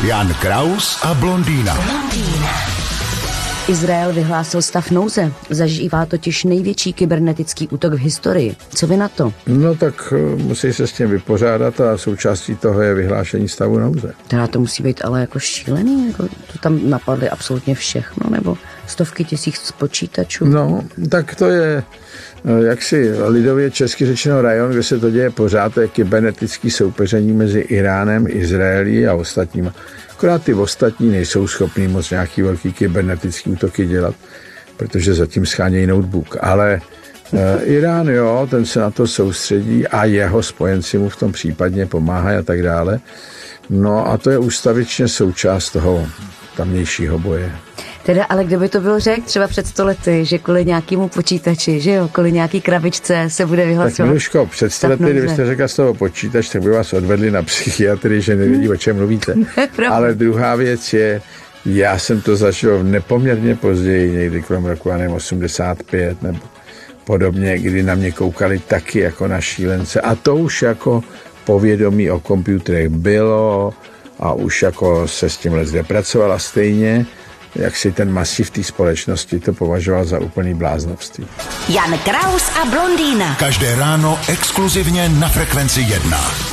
Jan Kraus a blondýna. Izrael vyhlásil stav nouze. Zažívá totiž největší kybernetický útok v historii. Co vy na to? No tak eh, musí se s tím vypořádat a součástí toho je vyhlášení stavu nouze. Teda to musí být ale jako šílený, jako to tam napadly absolutně všechno, nebo stovky tisíc počítačů. No, tak to je eh, jaksi lidově česky řečeno rajon, kde se to děje pořád, to je kybernetický soupeření mezi Iránem, Izraelí a ostatníma. Akorát ty ostatní nejsou schopní moc nějaký velký kybernetický útoky dělat, protože zatím schánějí notebook. Ale e, Irán, jo, ten se na to soustředí a jeho spojenci mu v tom případně pomáhají a tak dále. No a to je ústavičně součást toho tamnějšího boje. Teda, ale kdyby to byl řek třeba před stolety, že kvůli nějakému počítači, že jo, kvůli nějaký krabičce se bude vyhlasovat. Tak Miluško, před stolety, kdybyste řekla toho počítač, tak by vás odvedli na psychiatrii, že nevědí, o čem mluvíte. ale druhá věc je, já jsem to zažil nepoměrně později, někdy kolem roku, já nevím, 85 nebo podobně, kdy na mě koukali taky jako na šílence. A to už jako povědomí o počítačích bylo a už jako se s tím let pracovala stejně jak si ten masiv té společnosti to považoval za úplný bláznovství. Jan Kraus a blondýna. Každé ráno exkluzivně na Frekvenci 1.